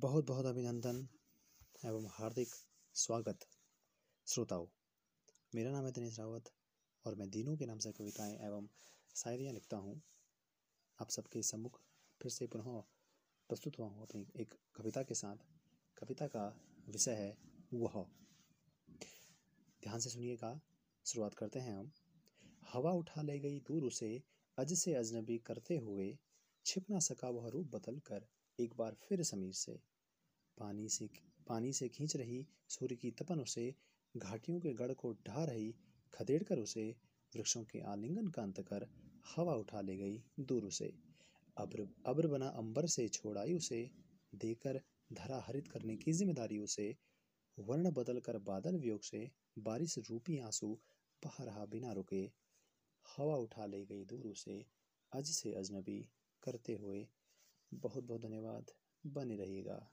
बहुत बहुत अभिनंदन एवं हार्दिक स्वागत श्रोताओं। मेरा नाम है दिनेश रावत और मैं दिनों के नाम से कविताएँ एवं शायरियाँ लिखता हूँ। आप सबके सम्मुख फिर से पुनः प्रस्तुत हुआ हूँ अपनी एक कविता के साथ। कविता का विषय है वह। ध्यान से सुनिएगा, शुरुआत करते हैं हम। हवा उठा ले गई दूर उसे, अज से अजनबी करते हुए छिप ना सका वह रूप बदल कर। एक बार फिर समीर से पानी से पानी से खींच रही सूर्य की तपन उसे घाटियों के गढ़ को ढा रही, खदेड़ कर उसे वृक्षों के आलिंगन का अंत कर हवा उठा ले गई दूर उसे। अब्र अब्र बना अंबर से छोड़ाई उसे, देकर धरा हरित करने की ज़िम्मेदारी उसे। वर्ण बदल कर बादल वियोग से बारिश रूपी आँसू बहा रहा बिना रुके। हवा उठा ले गई दूर उसे, अज से अजनबी करते हुए बहुत बहुत धन्यवाद। बने रहिएगा।